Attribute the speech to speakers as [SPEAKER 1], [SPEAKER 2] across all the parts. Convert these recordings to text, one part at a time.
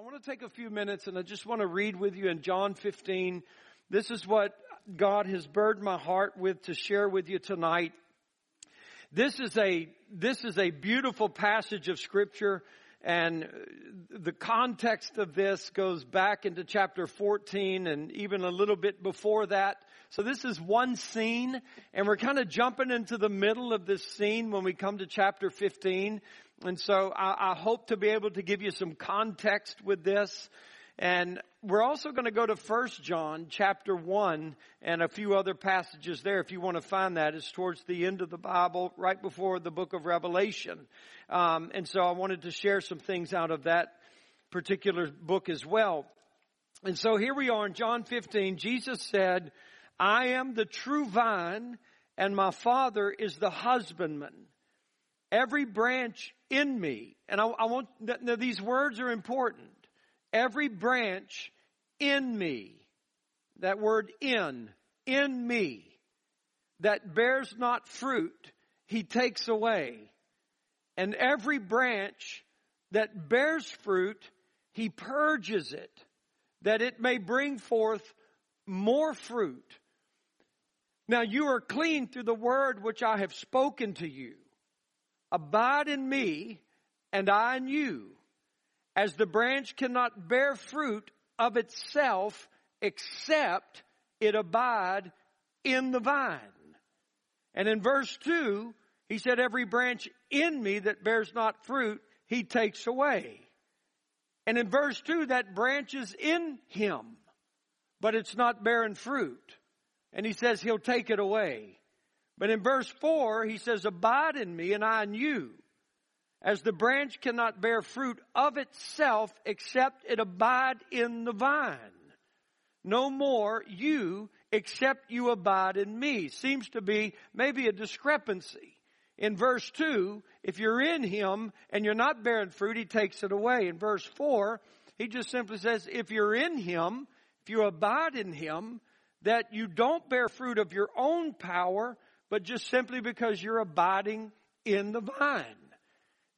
[SPEAKER 1] I want to take a few minutes and I just want to read with you in John 15. This is what God has burdened my heart with to share with you tonight. This is a, this is a beautiful passage of scripture and the context of this goes back into chapter 14 and even a little bit before that. So this is one scene and we're kind of jumping into the middle of this scene when we come to chapter 15. And so I, I hope to be able to give you some context with this. And we're also going to go to First John chapter 1 and a few other passages there. If you want to find that, it's towards the end of the Bible, right before the book of Revelation. Um, and so I wanted to share some things out of that particular book as well. And so here we are in John 15. Jesus said, I am the true vine and my father is the husbandman. Every branch in me, and I, I want, now these words are important. Every branch in me, that word in, in me, that bears not fruit, he takes away. And every branch that bears fruit, he purges it, that it may bring forth more fruit. Now you are clean through the word which I have spoken to you. Abide in me, and I in you. As the branch cannot bear fruit of itself except it abide in the vine. And in verse 2, he said, Every branch in me that bears not fruit, he takes away. And in verse 2, that branch is in him, but it's not bearing fruit. And he says he'll take it away. But in verse 4, he says, Abide in me and I in you. As the branch cannot bear fruit of itself except it abide in the vine. No more you except you abide in me. Seems to be maybe a discrepancy. In verse 2, if you're in him and you're not bearing fruit, he takes it away. In verse 4, he just simply says, if you're in him, if you abide in him, that you don't bear fruit of your own power, but just simply because you're abiding in the vine.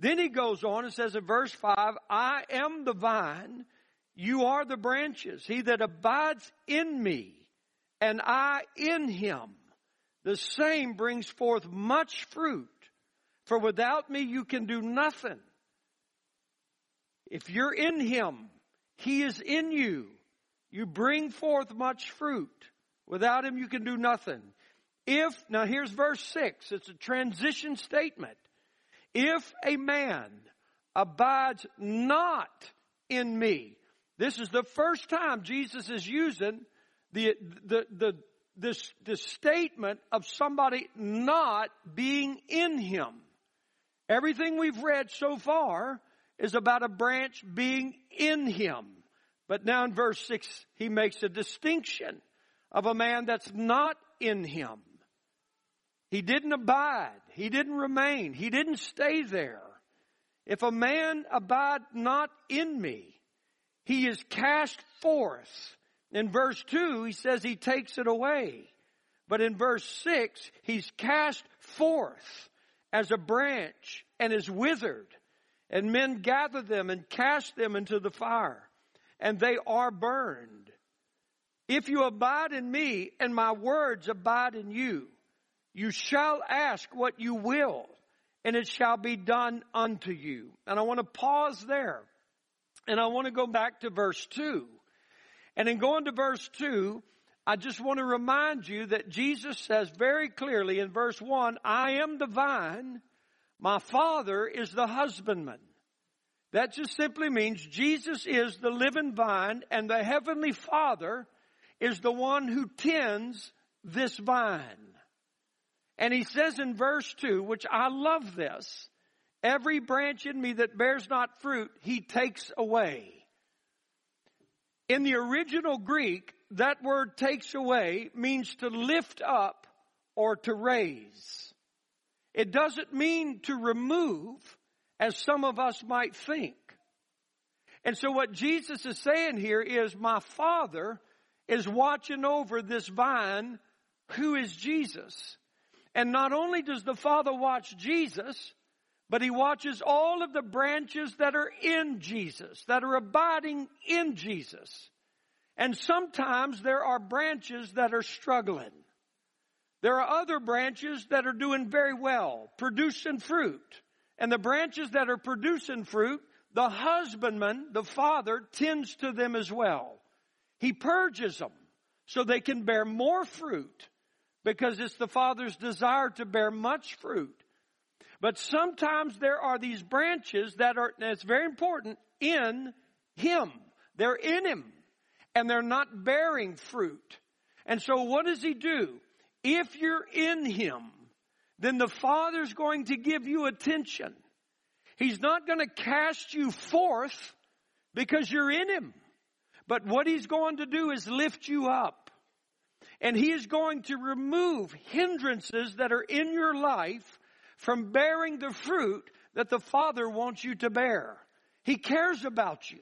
[SPEAKER 1] Then he goes on and says in verse 5, I am the vine, you are the branches. He that abides in me, and I in him, the same brings forth much fruit. For without me you can do nothing. If you're in him, he is in you. You bring forth much fruit. Without him you can do nothing. If, now here's verse 6, it's a transition statement. If a man abides not in me, this is the first time Jesus is using the, the, the, this, this statement of somebody not being in him. Everything we've read so far is about a branch being in him. But now in verse 6, he makes a distinction of a man that's not in him. He didn't abide. He didn't remain. He didn't stay there. If a man abide not in me, he is cast forth. In verse 2, he says he takes it away. But in verse 6, he's cast forth as a branch and is withered. And men gather them and cast them into the fire. And they are burned. If you abide in me and my words abide in you, you shall ask what you will, and it shall be done unto you. And I want to pause there. And I want to go back to verse 2. And in going to verse 2, I just want to remind you that Jesus says very clearly in verse 1, I am the vine, my Father is the husbandman. That just simply means Jesus is the living vine and the heavenly Father is the one who tends this vine. And he says in verse 2, which I love this, every branch in me that bears not fruit, he takes away. In the original Greek, that word takes away means to lift up or to raise. It doesn't mean to remove as some of us might think. And so what Jesus is saying here is my father is watching over this vine who is Jesus. And not only does the Father watch Jesus, but he watches all of the branches that are in Jesus, that are abiding in Jesus. And sometimes there are branches that are struggling. There are other branches that are doing very well, producing fruit. And the branches that are producing fruit, the husbandman, the father, tends to them as well. He purges them so they can bear more fruit because it's the father's desire to bear much fruit. But sometimes there are these branches that are, that's very important, in him. They're in him and they're not bearing fruit. And so what does he do? If you're in him, then the Father's going to give you attention. He's not going to cast you forth because you're in him. But what he's going to do is lift you up. And he is going to remove hindrances that are in your life from bearing the fruit that the Father wants you to bear. He cares about you.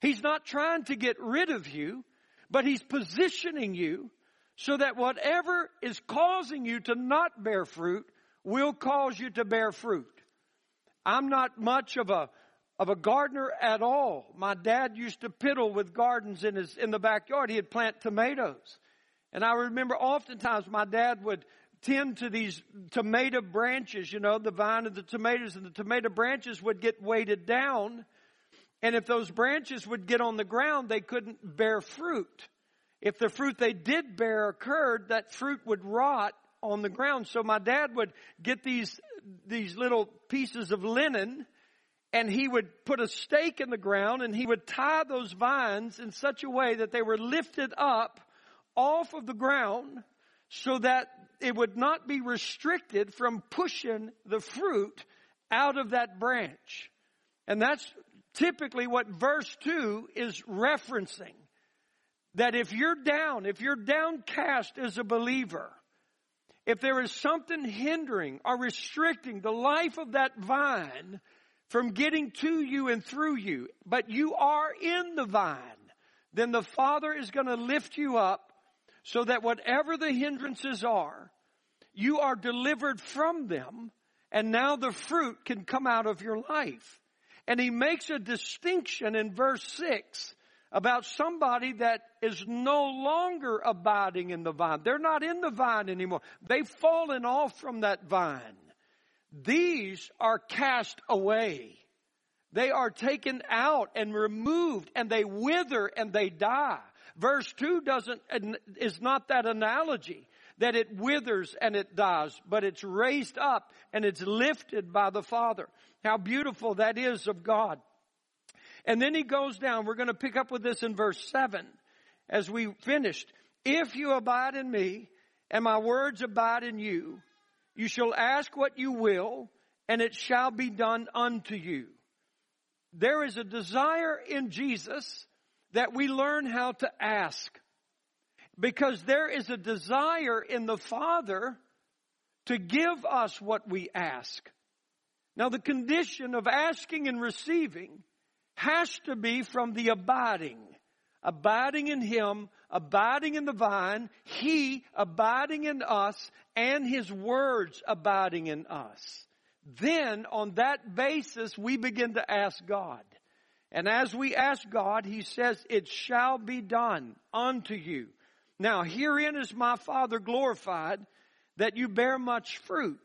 [SPEAKER 1] He's not trying to get rid of you, but He's positioning you so that whatever is causing you to not bear fruit will cause you to bear fruit. I'm not much of a of a gardener at all. My dad used to piddle with gardens in his in the backyard. He'd plant tomatoes. And I remember oftentimes my dad would tend to these tomato branches, you know, the vine of the tomatoes, and the tomato branches would get weighted down. And if those branches would get on the ground, they couldn't bear fruit. If the fruit they did bear occurred, that fruit would rot on the ground. So my dad would get these, these little pieces of linen and he would put a stake in the ground and he would tie those vines in such a way that they were lifted up off of the ground so that it would not be restricted from pushing the fruit out of that branch. And that's typically what verse 2 is referencing. That if you're down, if you're downcast as a believer, if there is something hindering or restricting the life of that vine from getting to you and through you, but you are in the vine, then the Father is going to lift you up so that whatever the hindrances are, you are delivered from them and now the fruit can come out of your life. And he makes a distinction in verse 6 about somebody that is no longer abiding in the vine. They're not in the vine anymore. They've fallen off from that vine. These are cast away. They are taken out and removed and they wither and they die. Verse 2 doesn't, is not that analogy that it withers and it dies, but it's raised up and it's lifted by the Father. How beautiful that is of God. And then he goes down. We're going to pick up with this in verse 7 as we finished. If you abide in me and my words abide in you, you shall ask what you will and it shall be done unto you. There is a desire in Jesus that we learn how to ask. Because there is a desire in the Father to give us what we ask. Now the condition of asking and receiving has to be from the abiding. Abiding in Him, abiding in the vine, He abiding in us, and His words abiding in us. Then on that basis we begin to ask God. And as we ask God, He says, it shall be done unto you. Now herein is my Father glorified that you bear much fruit.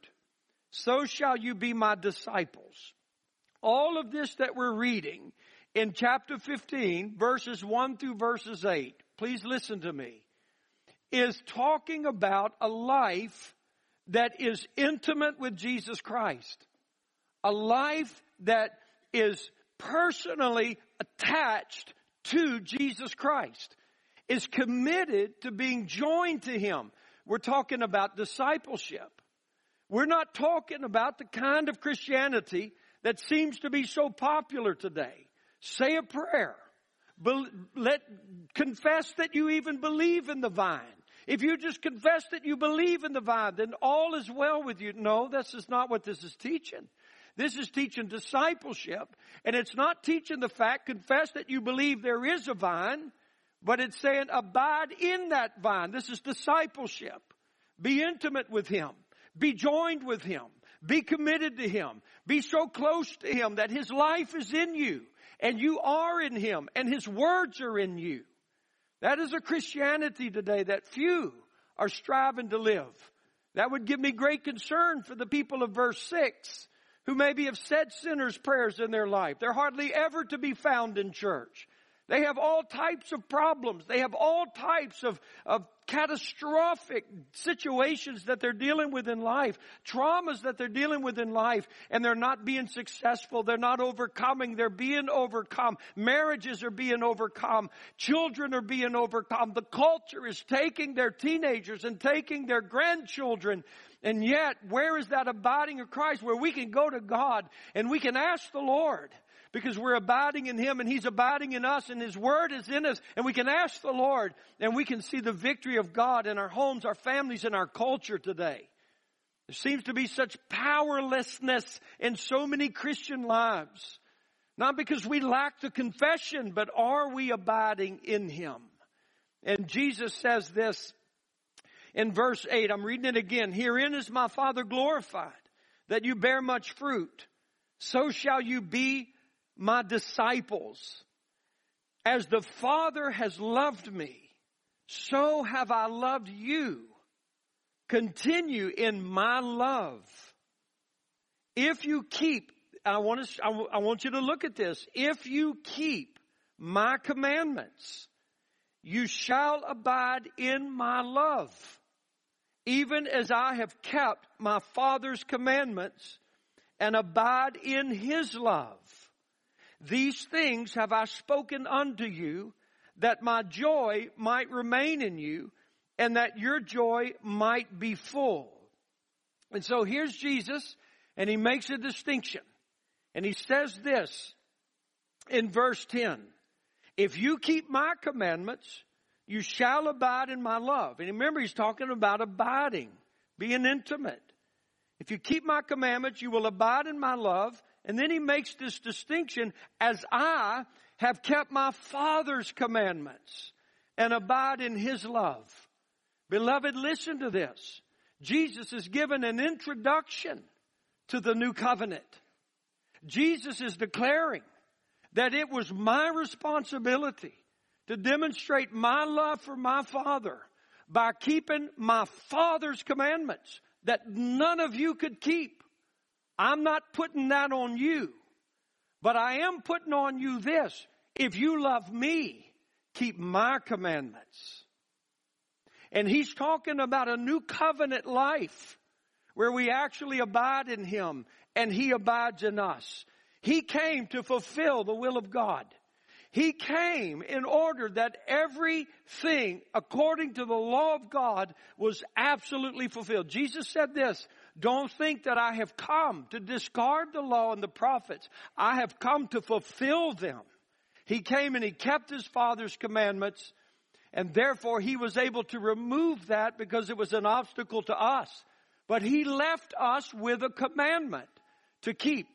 [SPEAKER 1] So shall you be my disciples. All of this that we're reading in chapter 15, verses 1 through verses 8, please listen to me, is talking about a life that is intimate with Jesus Christ. A life that is personally attached to Jesus Christ, is committed to being joined to Him. We're talking about discipleship. We're not talking about the kind of Christianity that seems to be so popular today. Say a prayer. Be- let, confess that you even believe in the vine. If you just confess that you believe in the vine, then all is well with you. No, this is not what this is teaching. This is teaching discipleship, and it's not teaching the fact, confess that you believe there is a vine, but it's saying abide in that vine. This is discipleship. Be intimate with Him. Be joined with Him. Be committed to Him. Be so close to Him that His life is in you and you are in Him and His words are in you. That is a Christianity today that few are striving to live. That would give me great concern for the people of verse 6 who maybe have said sinners' prayers in their life. They're hardly ever to be found in church. They have all types of problems. They have all types of, of catastrophic situations that they're dealing with in life, traumas that they're dealing with in life, and they're not being successful. They're not overcoming. They're being overcome. Marriages are being overcome. Children are being overcome. The culture is taking their teenagers and taking their grandchildren. And yet, where is that abiding of Christ where we can go to God and we can ask the Lord? Because we're abiding in Him and He's abiding in us and His Word is in us and we can ask the Lord and we can see the victory of God in our homes, our families, and our culture today. There seems to be such powerlessness in so many Christian lives. Not because we lack the confession, but are we abiding in Him? And Jesus says this in verse 8. I'm reading it again. Herein is my Father glorified, that you bear much fruit. So shall you be my disciples. As the Father has loved me, so have I loved you. Continue in my love. If you keep, I want to, I want you to look at this. If you keep my commandments, you shall abide in my love, even as I have kept my Father's commandments and abide in his love. These things have I spoken unto you, that my joy might remain in you, and that your joy might be full. And so here's Jesus, and he makes a distinction. And he says this in verse 10 If you keep my commandments, you shall abide in my love. And remember, he's talking about abiding, being intimate. If you keep my commandments, you will abide in my love and then he makes this distinction as I have kept my Father's commandments and abide in his love. Beloved, listen to this. Jesus is given an introduction to the new covenant. Jesus is declaring that it was my responsibility to demonstrate my love for my Father by keeping my Father's commandments that none of you could keep. I'm not putting that on you, but I am putting on you this. If you love me, keep my commandments. And he's talking about a new covenant life where we actually abide in him and he abides in us. He came to fulfill the will of God. He came in order that everything according to the law of God was absolutely fulfilled. Jesus said this, don't think that I have come to discard the law and the prophets. I have come to fulfill them. He came and he kept his father's commandments and therefore he was able to remove that because it was an obstacle to us. But he left us with a commandment to keep.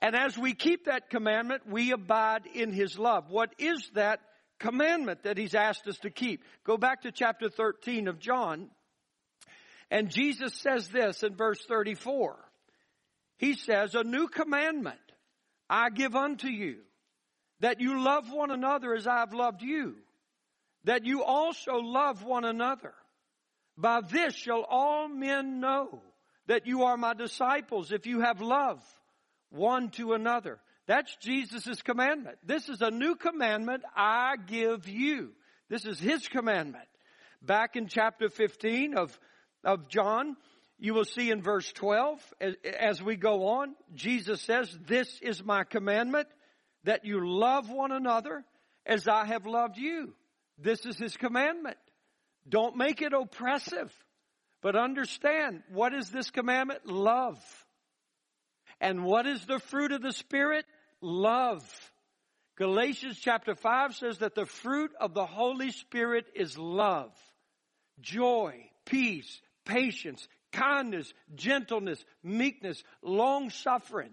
[SPEAKER 1] And as we keep that commandment, we abide in His love. What is that commandment that He's asked us to keep? Go back to chapter 13 of John. And Jesus says this in verse 34. He says, A new commandment I give unto you, that you love one another as I have loved you, that you also love one another. By this shall all men know that you are my disciples if you have love one to another. That's Jesus' commandment. This is a new commandment I give you. This is His commandment. Back in chapter 15 of, of John, you will see in verse 12, as, we go on, Jesus says, This is my commandment, that you love one another as I have loved you. This is His commandment. Don't make it oppressive, but understand what is this commandment? Love. And what is the fruit of the Spirit? Love. Galatians chapter 5 says that the fruit of the Holy Spirit is love, joy, peace, patience, kindness, gentleness, meekness, long suffering.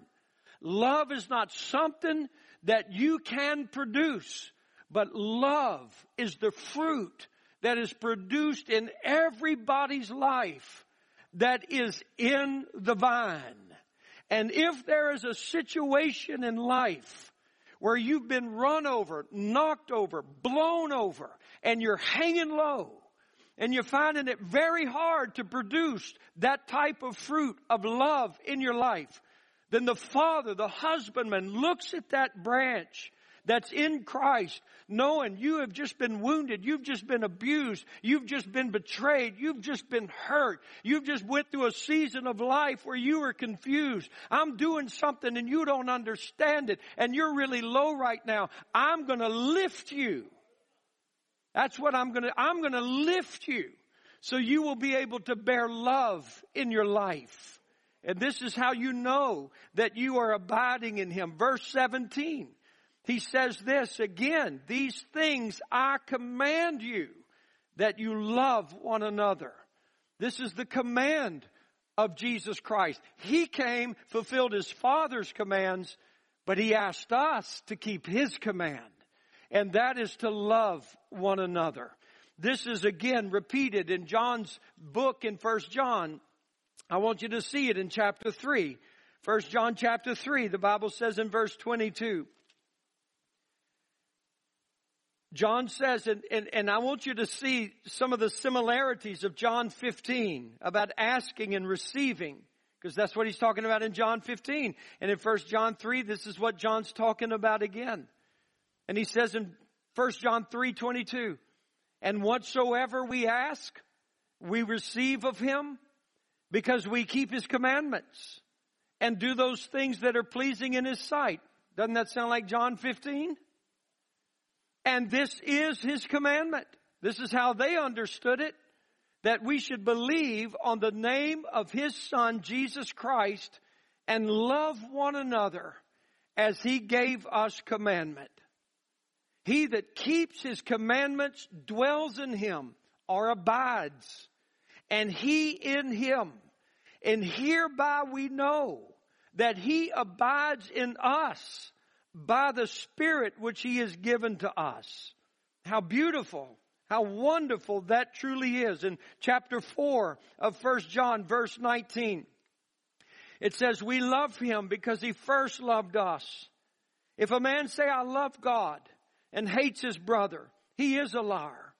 [SPEAKER 1] Love is not something that you can produce, but love is the fruit that is produced in everybody's life that is in the vine. And if there is a situation in life where you've been run over, knocked over, blown over, and you're hanging low, and you're finding it very hard to produce that type of fruit of love in your life, then the father, the husbandman looks at that branch that's in Christ, knowing you have just been wounded, you've just been abused, you've just been betrayed, you've just been hurt, you've just went through a season of life where you were confused. I'm doing something and you don't understand it, and you're really low right now. I'm gonna lift you. That's what I'm gonna, I'm gonna lift you so you will be able to bear love in your life. And this is how you know that you are abiding in Him. Verse 17. He says this again, these things I command you that you love one another. This is the command of Jesus Christ. He came, fulfilled his Father's commands, but he asked us to keep his command. And that is to love one another. This is again repeated in John's book in First John. I want you to see it in chapter 3. First John chapter 3, the Bible says in verse 22. John says, and, and, and, I want you to see some of the similarities of John 15 about asking and receiving, because that's what he's talking about in John 15. And in 1 John 3, this is what John's talking about again. And he says in 1 John 3, 22, and whatsoever we ask, we receive of him because we keep his commandments and do those things that are pleasing in his sight. Doesn't that sound like John 15? And this is his commandment. This is how they understood it. That we should believe on the name of his son, Jesus Christ, and love one another as he gave us commandment. He that keeps his commandments dwells in him or abides, and he in him. And hereby we know that he abides in us by the Spirit which He has given to us. How beautiful, how wonderful that truly is. In chapter 4 of 1 John verse 19, it says, we love Him because He first loved us. If a man say, I love God and hates his brother, he is a liar.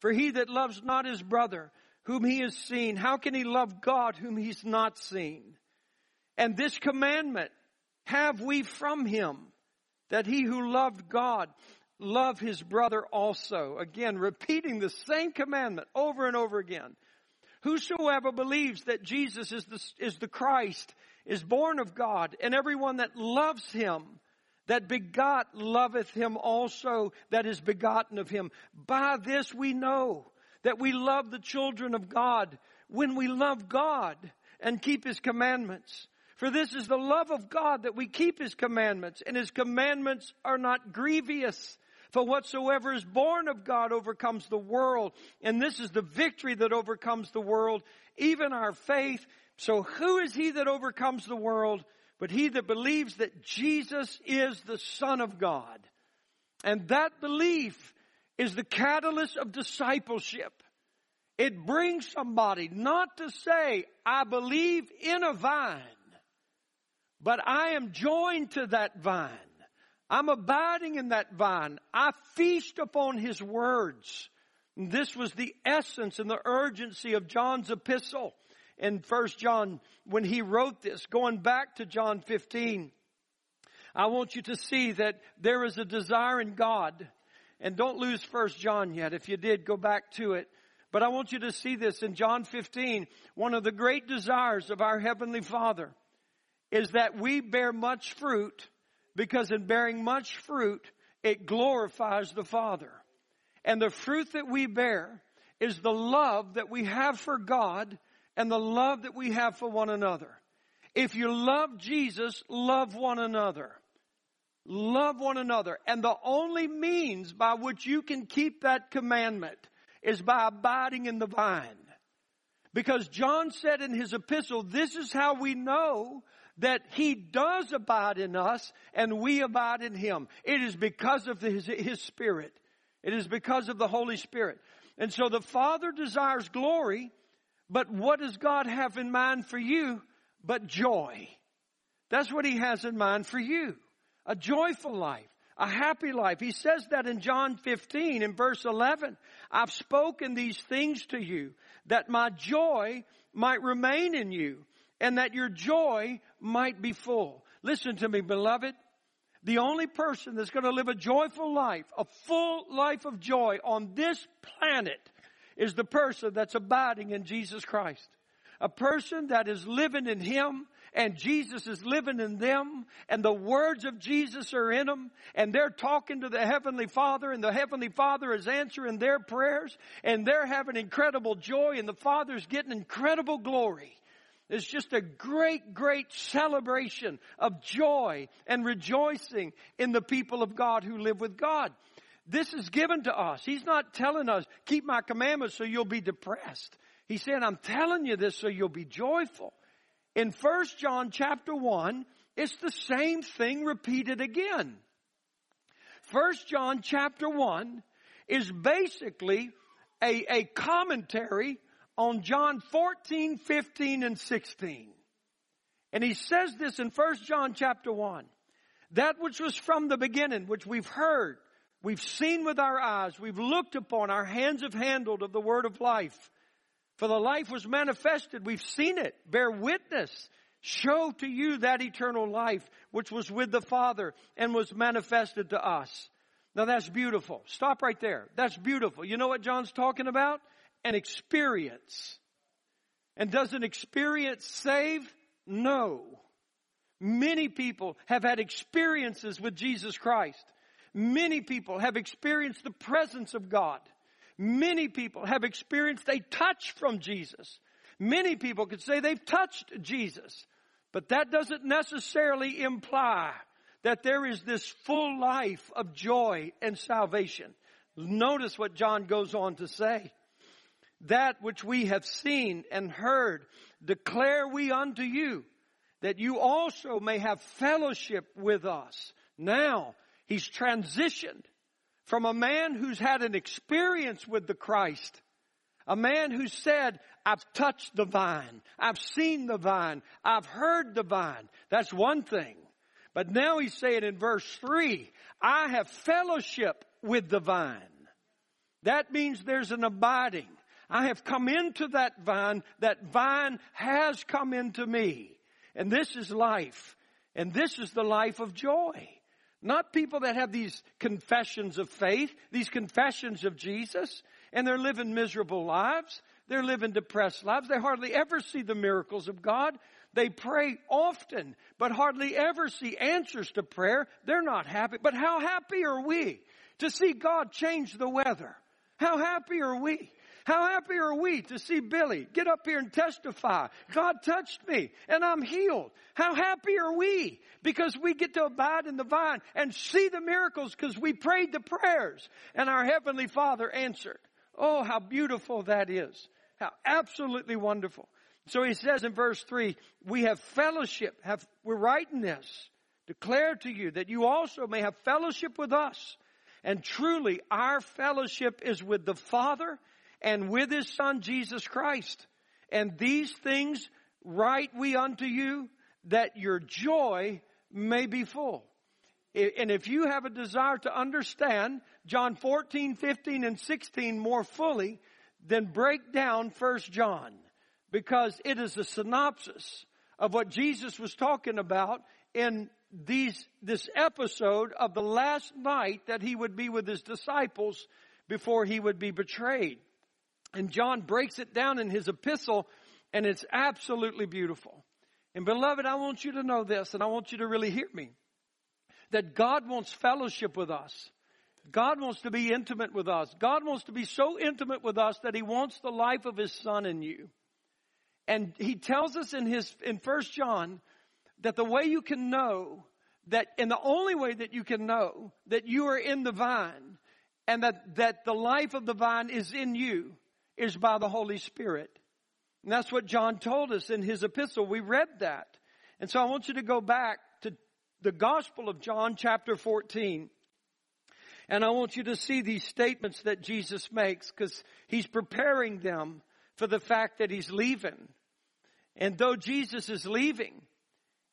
[SPEAKER 1] For he that loves not his brother, whom he has seen, how can he love God whom he's not seen? And this commandment have we from him that he who loved God love his brother also. Again, repeating the same commandment over and over again. Whosoever believes that Jesus is the, is the Christ is born of God, and everyone that loves him, that begot loveth him also that is begotten of him. By this we know that we love the children of God when we love God and keep his commandments. For this is the love of God that we keep His commandments, and His commandments are not grievous. For whatsoever is born of God overcomes the world, and this is the victory that overcomes the world, even our faith. So who is he that overcomes the world? But he that believes that Jesus is the Son of God. And that belief is the catalyst of discipleship. It brings somebody not to say, I believe in a vine, but I am joined to that vine. I'm abiding in that vine. I feast upon His words. And this was the essence and the urgency of John's epistle in First John when he wrote this. Going back to John 15, I want you to see that there is a desire in God. And don't lose First John yet. If you did, go back to it. But I want you to see this in John 15, one of the great desires of our Heavenly Father is that we bear much fruit because in bearing much fruit, it glorifies the Father. And the fruit that we bear is the love that we have for God and the love that we have for one another. If you love Jesus, love one another. Love one another. And the only means by which you can keep that commandment is by abiding in the vine. Because John said in his epistle, this is how we know that He does abide in us and we abide in Him. It is because of His, His Spirit. It is because of the Holy Spirit. And so the Father desires glory, but what does God have in mind for you but joy? That's what he has in mind for you. A joyful life, a happy life. He says that in John 15 in verse 11. I've spoken these things to you that my joy might remain in you and that your joy might be full. Listen to me, beloved. The only person that's going to live a joyful life, a full life of joy on this planet is the person that's abiding in Jesus Christ. A person that is living in Him and Jesus is living in them and the words of Jesus are in them and they're talking to the Heavenly Father and the Heavenly Father is answering their prayers and they're having incredible joy and the Father's getting incredible glory. It's just a great, great celebration of joy and rejoicing in the people of God who live with God. This is given to us. He's not telling us, keep my commandments so you'll be depressed. He's saying, I'm telling you this so you'll be joyful. In 1 John chapter 1, it's the same thing repeated again. 1 John chapter 1 is basically a, a commentary on John 14, 15, and 16. And he says this in 1 John chapter 1. That which was from the beginning, which we've heard, we've seen with our eyes, we've looked upon, our hands have handled of the word of life. For the life was manifested, we've seen it, bear witness, show to you that eternal life which was with the Father and was manifested to us. Now that's beautiful. Stop right there. That's beautiful. You know what John's talking about? an experience. And does an experience save? No. Many people have had experiences with Jesus Christ. Many people have experienced the presence of God. Many people have experienced a touch from Jesus. Many people could say they've touched Jesus. But that doesn't necessarily imply that there is this full life of joy and salvation. Notice what John goes on to say that which we have seen and heard declare we unto you that you also may have fellowship with us. Now, he's transitioned from a man who's had an experience with the Christ, a man who said, I've touched the vine, I've seen the vine, I've heard the vine. That's one thing. But now he's saying in verse 3, I have fellowship with the vine. That means there's an abiding. I have come into that vine. That vine has come into me. And this is life. And this is the life of joy. Not people that have these confessions of faith, these confessions of Jesus, and they're living miserable lives. They're living depressed lives. They hardly ever see the miracles of God. They pray often, but hardly ever see answers to prayer. They're not happy. But how happy are we to see God change the weather? How happy are we how happy are we to see Billy get up here and testify? God touched me and I'm healed. How happy are we? Because we get to abide in the vine and see the miracles because we prayed the prayers and our Heavenly Father answered. Oh, how beautiful that is. How absolutely wonderful. So he says in verse three, we have fellowship, have, we're writing this, declare to you that you also may have fellowship with us. And truly our fellowship is with the Father and with his son Jesus Christ. And these things write we unto you that your joy may be full. And if you have a desire to understand John 14, 15, and 16 more fully, then break down 1 John because it is a synopsis of what Jesus was talking about in these, this episode of the last night that he would be with his disciples before he would be betrayed. And John breaks it down in his epistle, and it's absolutely beautiful. And beloved, I want you to know this, and I want you to really hear me. That God wants fellowship with us. God wants to be intimate with us. God wants to be so intimate with us that He wants the life of His Son in you. And He tells us in His, in First John, that the way you can know that, and the only way that you can know that you are in the vine and that, that the life of the vine is in you is by the Holy Spirit. And that's what John told us in his epistle. We read that. And so I want you to go back to the Gospel of John chapter 14. And I want you to see these statements that Jesus makes because he's preparing them for the fact that he's leaving. And though Jesus is leaving,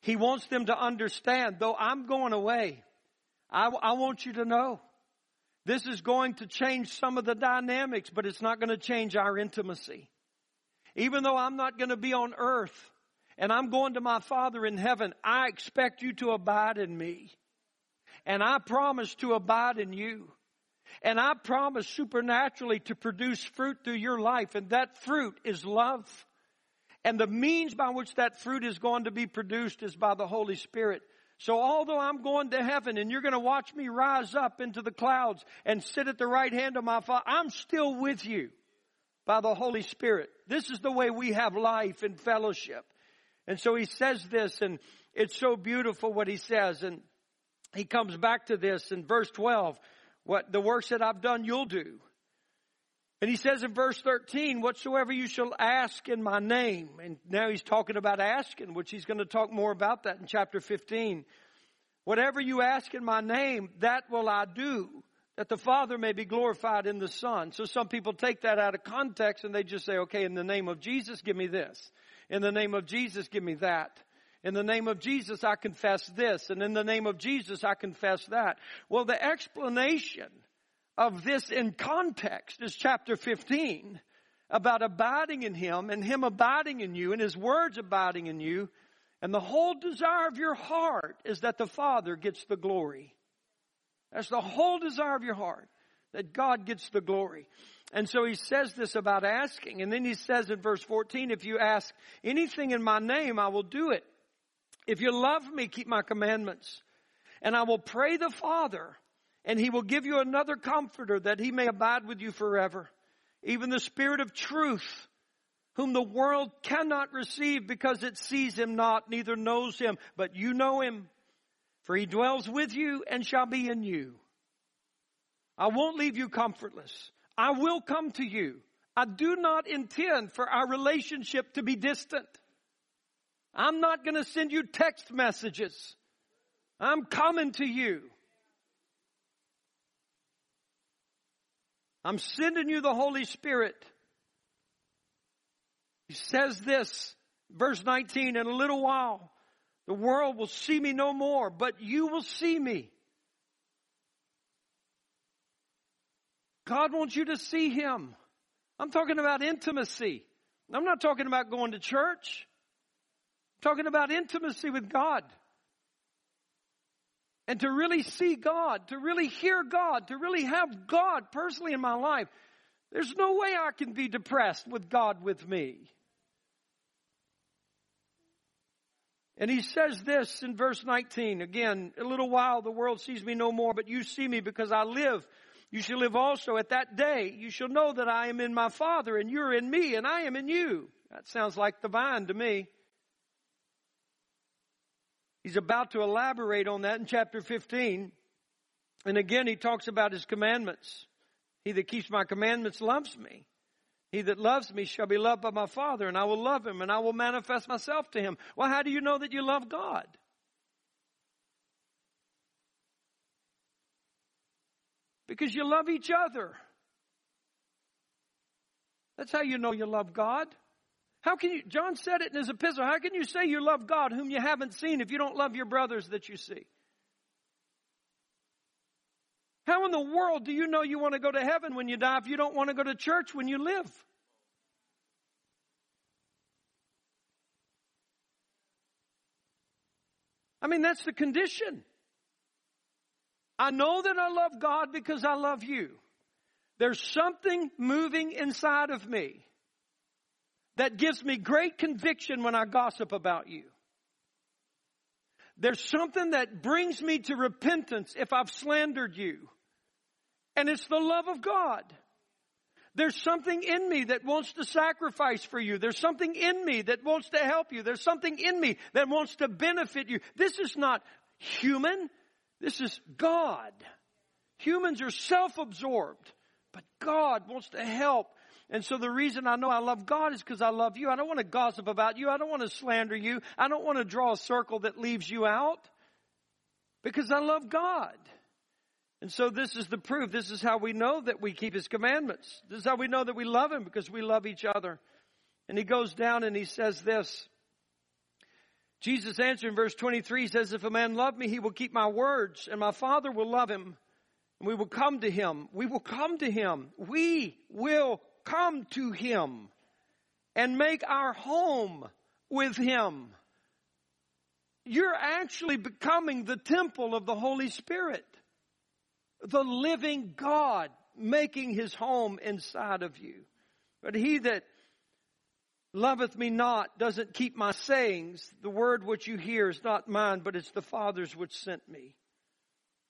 [SPEAKER 1] He wants them to understand, though I'm going away, I, I want you to know this is going to change some of the dynamics, but it's not going to change our intimacy. Even though I'm not going to be on earth and I'm going to my Father in heaven, I expect you to abide in me. And I promise to abide in you. And I promise supernaturally to produce fruit through your life. And that fruit is love. And the means by which that fruit is going to be produced is by the Holy Spirit. So although I'm going to heaven and you're going to watch me rise up into the clouds and sit at the right hand of my Father, I'm still with you by the Holy Spirit. This is the way we have life and fellowship. And so he says this and it's so beautiful what he says and he comes back to this in verse 12. What the works that I've done, you'll do. And he says in verse 13, whatsoever you shall ask in my name. And now he's talking about asking, which he's going to talk more about that in chapter 15. Whatever you ask in my name, that will I do, that the Father may be glorified in the Son. So some people take that out of context and they just say, okay, in the name of Jesus, give me this. In the name of Jesus, give me that. In the name of Jesus, I confess this. And in the name of Jesus, I confess that. Well, the explanation of this in context is chapter 15 about abiding in Him and Him abiding in you and His words abiding in you. And the whole desire of your heart is that the Father gets the glory. That's the whole desire of your heart, that God gets the glory. And so he says this about asking. And then he says in verse 14, if you ask anything in my name, I will do it. If you love me, keep my commandments. And I will pray the Father and he will give you another comforter that he may abide with you forever. Even the Spirit of truth, whom the world cannot receive because it sees him not, neither knows him, but you know him. For he dwells with you and shall be in you. I won't leave you comfortless. I will come to you. I do not intend for our relationship to be distant. I'm not going to send you text messages. I'm coming to you. I'm sending you the Holy Spirit. He says this, verse 19, in a little while, the world will see me no more, but you will see me. God wants you to see Him. I'm talking about intimacy. I'm not talking about going to church. I'm talking about intimacy with God and to really see God, to really hear God, to really have God personally in my life, there's no way I can be depressed with God with me. And he says this in verse 19 again, a little while the world sees me no more, but you see me because I live. You shall live also at that day. You shall know that I am in my Father and you're in me and I am in you. That sounds like the vine to me. He's about to elaborate on that in chapter 15. And again, he talks about his commandments. He that keeps my commandments loves me. He that loves me shall be loved by my Father, and I will love him, and I will manifest myself to him. Well, how do you know that you love God? Because you love each other. That's how you know you love God. How can you, John said it in his epistle, how can you say you love God whom you haven't seen if you don't love your brothers that you see? How in the world do you know you want to go to heaven when you die if you don't want to go to church when you live? I mean, that's the condition. I know that I love God because I love you. There's something moving inside of me that gives me great conviction when I gossip about you. There's something that brings me to repentance if I've slandered you. And it's the love of God. There's something in me that wants to sacrifice for you. There's something in me that wants to help you. There's something in me that wants to benefit you. This is not human. This is God. Humans are self-absorbed, but God wants to help and so the reason I know I love God is because I love you. I don't want to gossip about you. I don't want to slander you. I don't want to draw a circle that leaves you out because I love God. And so this is the proof. This is how we know that we keep His commandments. This is how we know that we love Him because we love each other. And He goes down and He says this. Jesus answered in verse 23 says, If a man love me, he will keep my words, and my Father will love him, and we will come to him. We will come to him. We will come to him and make our home with him. You're actually becoming the temple of the Holy Spirit. The living God making his home inside of you. But he that loveth me not doesn't keep my sayings. The word which you hear is not mine, but it's the Father's which sent me.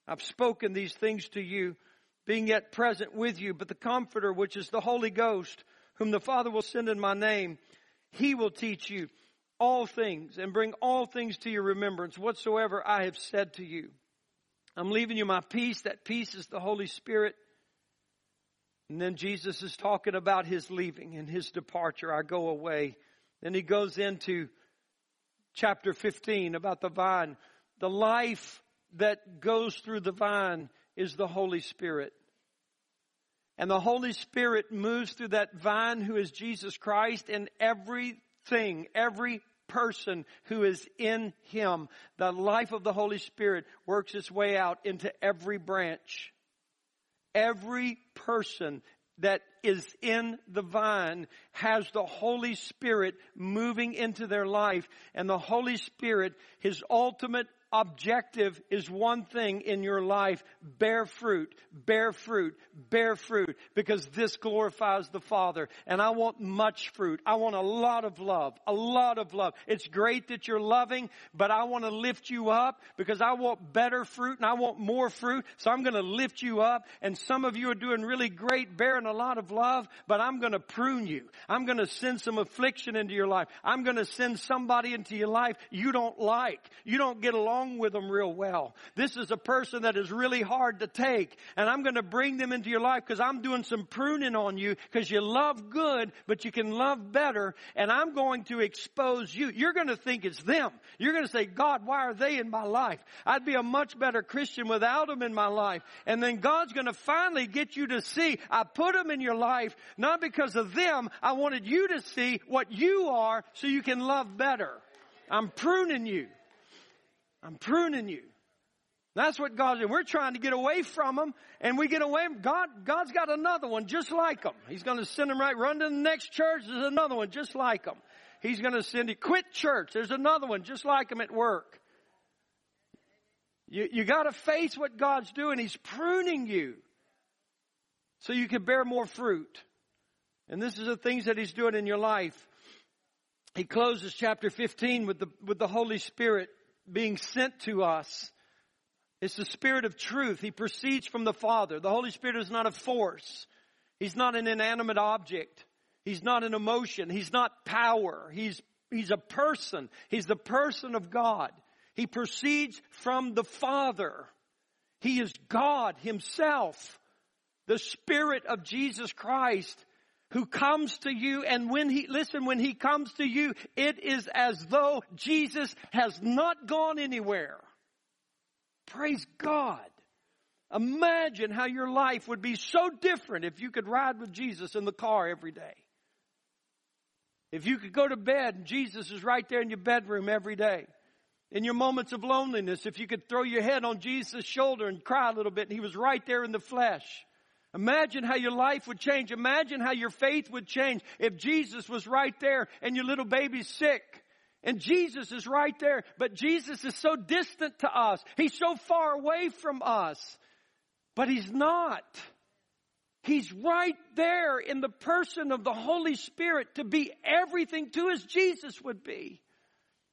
[SPEAKER 1] I've spoken these things to you, being yet present with you, but the Comforter, which is the Holy Ghost, whom the Father will send in my name, he will teach you all things and bring all things to your remembrance whatsoever I have said to you. I'm leaving you my peace. That peace is the Holy Spirit. And then Jesus is talking about his leaving and his departure. I go away. Then he goes into chapter 15 about the vine. The life that goes through the vine is the Holy Spirit. And the Holy Spirit moves through that vine who is Jesus Christ and everything, every person who is in Him. The life of the Holy Spirit works its way out into every branch. Every person that is in the vine has the Holy Spirit moving into their life and the Holy Spirit, His ultimate objective is one thing in your life. Bear fruit, bear fruit, bear fruit, because this glorifies the Father. And I want much fruit. I want a lot of love, a lot of love. It's great that you're loving, but I want to lift you up because I want better fruit and I want more fruit. So I'm going to lift you up. And some of you are doing really great, bearing a lot of love, but I'm going to prune you. I'm going to send some affliction into your life. I'm going to send somebody into your life you don't like. You don't get along along with them real well. This is a person that is really hard to take and I'm going to bring them into your life because I'm doing some pruning on you because you love good, but you can love better and I'm going to expose you. You're going to think it's them. You're going to say, God, why are they in my life? I'd be a much better Christian without them in my life. And then God's going to finally get you to see, I put them in your life, not because of them. I wanted you to see what you are so you can love better. I'm pruning you. I'm pruning you. That's what God's doing. We're trying to get away from them, and we get away. God, God's got another one just like them. He's going to send them right. Run to the next church. There's another one just like them. He's going to send you. Quit church. There's another one just like them at work. You, you got to face what God's doing. He's pruning you so you can bear more fruit. And this is the things that He's doing in your life. He closes chapter 15 with the, with the Holy Spirit being sent to us. It's the Spirit of truth. He proceeds from the Father. The Holy Spirit is not a force. He's not an inanimate object. He's not an emotion. He's not power. He's, he's a person. He's the person of God. He proceeds from the Father. He is God Himself. The Spirit of Jesus Christ who comes to you and when he, listen, when he comes to you, it is as though Jesus has not gone anywhere. Praise God. Imagine how your life would be so different if you could ride with Jesus in the car every day. If you could go to bed and Jesus is right there in your bedroom every day. In your moments of loneliness, if you could throw your head on Jesus' shoulder and cry a little bit and he was right there in the flesh. Imagine how your life would change. Imagine how your faith would change if Jesus was right there and your little baby's sick. And Jesus is right there, but Jesus is so distant to us. He's so far away from us. But He's not. He's right there in the person of the Holy Spirit to be everything to as Jesus would be.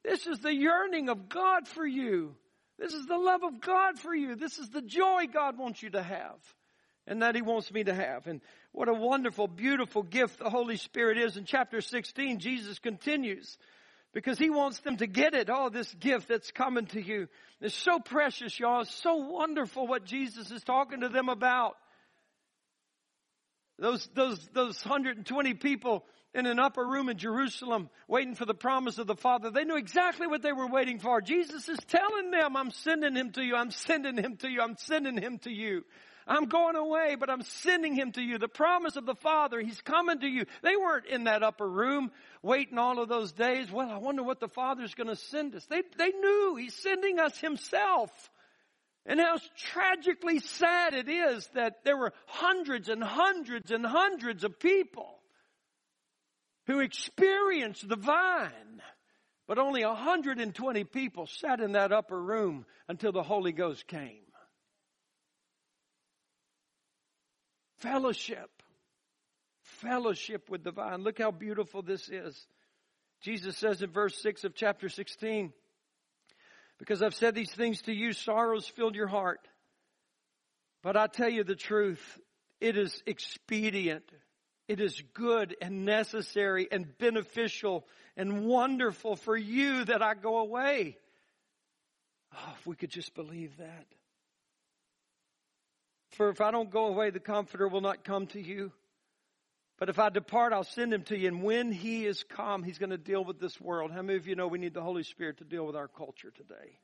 [SPEAKER 1] This is the yearning of God for you. This is the love of God for you. This is the joy God wants you to have and that he wants me to have. And what a wonderful, beautiful gift the Holy Spirit is. In chapter 16, Jesus continues because he wants them to get it. Oh, this gift that's coming to you. It's so precious, y'all. It's so wonderful what Jesus is talking to them about. Those, those, those 120 people in an upper room in Jerusalem waiting for the promise of the Father. They knew exactly what they were waiting for. Jesus is telling them, I'm sending him to you. I'm sending him to you. I'm sending him to you. I'm going away, but I'm sending him to you. The promise of the Father, he's coming to you. They weren't in that upper room waiting all of those days. Well, I wonder what the Father's going to send us. They, they knew he's sending us himself. And how tragically sad it is that there were hundreds and hundreds and hundreds of people who experienced the vine. But only 120 people sat in that upper room until the Holy Ghost came. Fellowship. Fellowship with the vine. Look how beautiful this is. Jesus says in verse 6 of chapter 16, Because I've said these things to you, sorrows filled your heart. But I tell you the truth, it is expedient it is good and necessary and beneficial and wonderful for you that I go away. Oh, if we could just believe that. For if I don't go away, the Comforter will not come to you. But if I depart, I'll send him to you. And when he is come, he's going to deal with this world. How many of you know we need the Holy Spirit to deal with our culture today?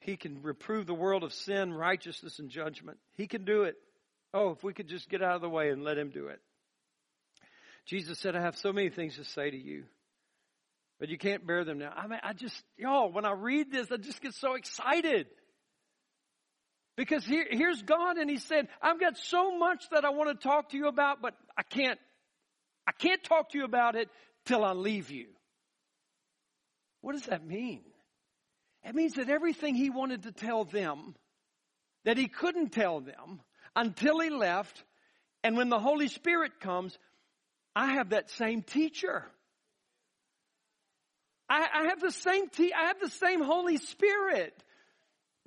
[SPEAKER 1] He can reprove the world of sin, righteousness, and judgment. He can do it. Oh, if we could just get out of the way and let him do it. Jesus said, I have so many things to say to you, but you can't bear them now. I mean, I just, y'all, when I read this, I just get so excited. Because here, here's God and He said, I've got so much that I want to talk to you about, but I can't, I can't talk to you about it till I leave you. What does that mean? It means that everything He wanted to tell them, that He couldn't tell them until He left, and when the Holy Spirit comes, I have that same teacher. I, I have the same te- I have the same Holy Spirit.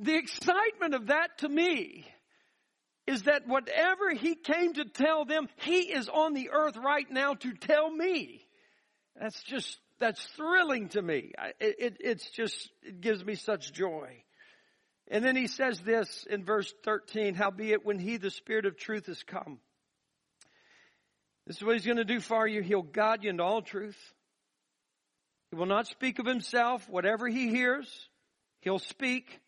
[SPEAKER 1] The excitement of that to me is that whatever he came to tell them, he is on the earth right now to tell me. That's just, that's thrilling to me. It, it, it's just, it gives me such joy. And then he says this in verse 13, howbeit when he, the Spirit of truth, has come, this is what he's going to do for you. He'll guide you into all truth. He will not speak of himself. Whatever he hears, he'll speak.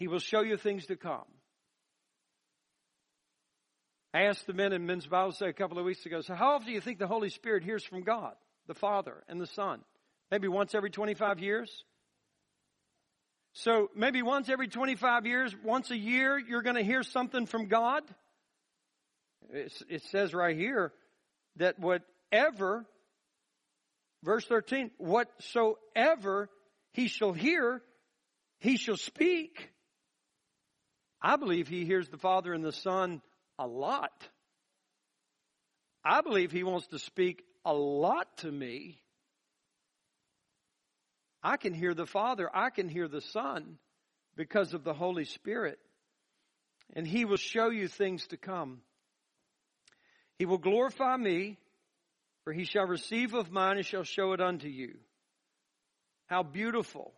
[SPEAKER 1] He will show you things to come. I asked the men in men's Bible study a couple of weeks ago, so how often do you think the Holy Spirit hears from God, the Father and the Son? Maybe once every 25 years? So maybe once every 25 years, once a year, you're going to hear something from God? It says right here, that whatever, verse 13, whatsoever he shall hear, he shall speak. I believe he hears the Father and the Son a lot. I believe he wants to speak a lot to me. I can hear the Father, I can hear the Son because of the Holy Spirit. And he will show you things to come. He will glorify me, for he shall receive of mine and shall show it unto you. How beautiful.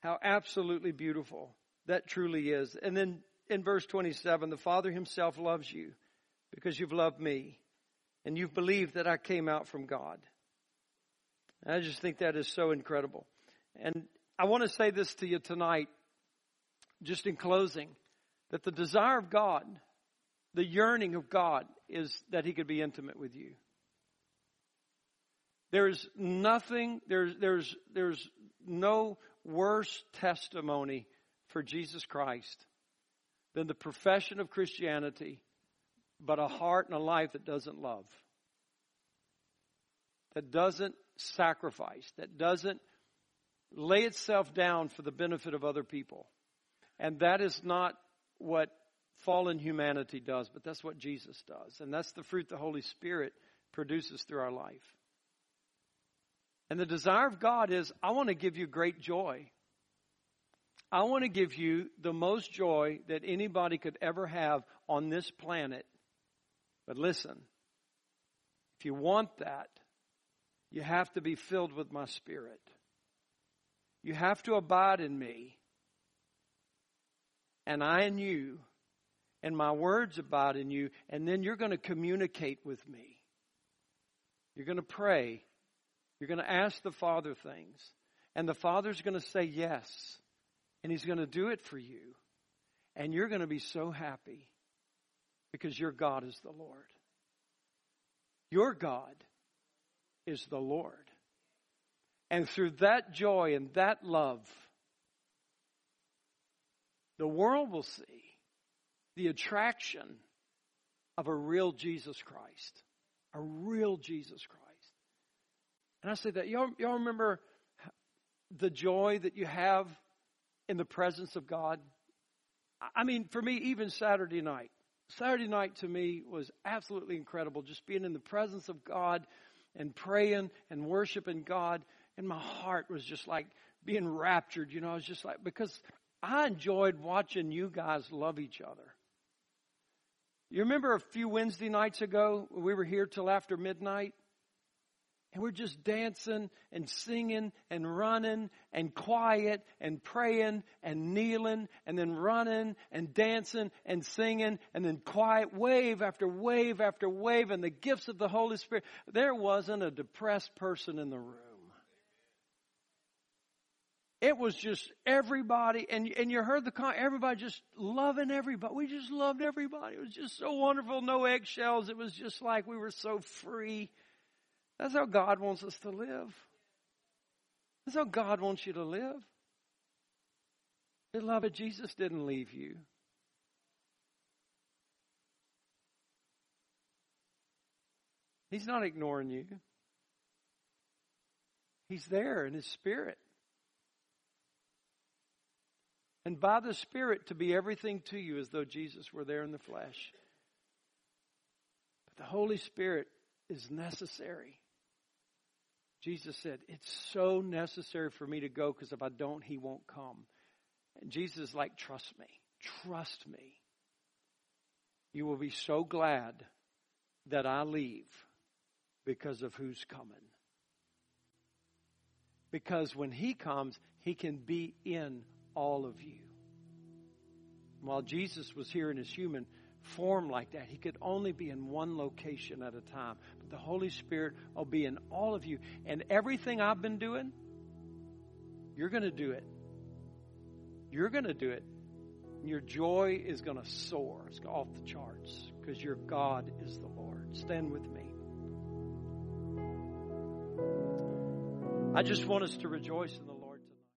[SPEAKER 1] How absolutely beautiful that truly is. And then in verse 27, the Father himself loves you because you've loved me and you've believed that I came out from God. I just think that is so incredible. And I want to say this to you tonight, just in closing, that the desire of God the yearning of God is that He could be intimate with you. There's nothing, there's, there's, there's no worse testimony for Jesus Christ than the profession of Christianity, but a heart and a life that doesn't love, that doesn't sacrifice, that doesn't lay itself down for the benefit of other people. And that is not what fallen humanity does, but that's what Jesus does. And that's the fruit the Holy Spirit produces through our life. And the desire of God is, I want to give you great joy. I want to give you the most joy that anybody could ever have on this planet. But listen, if you want that, you have to be filled with my spirit. You have to abide in me. And I in you and my words abide in you, and then you're going to communicate with me. You're going to pray. You're going to ask the Father things. And the Father's going to say yes. And He's going to do it for you. And you're going to be so happy because your God is the Lord. Your God is the Lord. And through that joy and that love, the world will see the attraction of a real Jesus Christ. A real Jesus Christ. And I say that, y'all, y'all remember the joy that you have in the presence of God? I mean, for me, even Saturday night. Saturday night to me was absolutely incredible. Just being in the presence of God and praying and worshiping God. And my heart was just like being raptured. You know, I was just like, because I enjoyed watching you guys love each other. You remember a few Wednesday nights ago, we were here till after midnight? And we're just dancing and singing and running and quiet and praying and kneeling and then running and dancing and singing and then quiet wave after wave after wave and the gifts of the Holy Spirit. There wasn't a depressed person in the room. It was just everybody, and and you heard the everybody just loving everybody. We just loved everybody. It was just so wonderful. No eggshells. It was just like we were so free. That's how God wants us to live. That's how God wants you to live. Beloved, Jesus didn't leave you. He's not ignoring you. He's there in His Spirit. And by the Spirit to be everything to you as though Jesus were there in the flesh. But the Holy Spirit is necessary. Jesus said, It's so necessary for me to go because if I don't, he won't come. And Jesus is like, Trust me. Trust me. You will be so glad that I leave because of who's coming. Because when he comes, he can be in all of you. While Jesus was here in his human form like that, he could only be in one location at a time. But the Holy Spirit will be in all of you. And everything I've been doing, you're going to do it. You're going to do it. And Your joy is going to soar. It's off the charts because your God is the Lord. Stand with me. I just want us to rejoice in the Lord.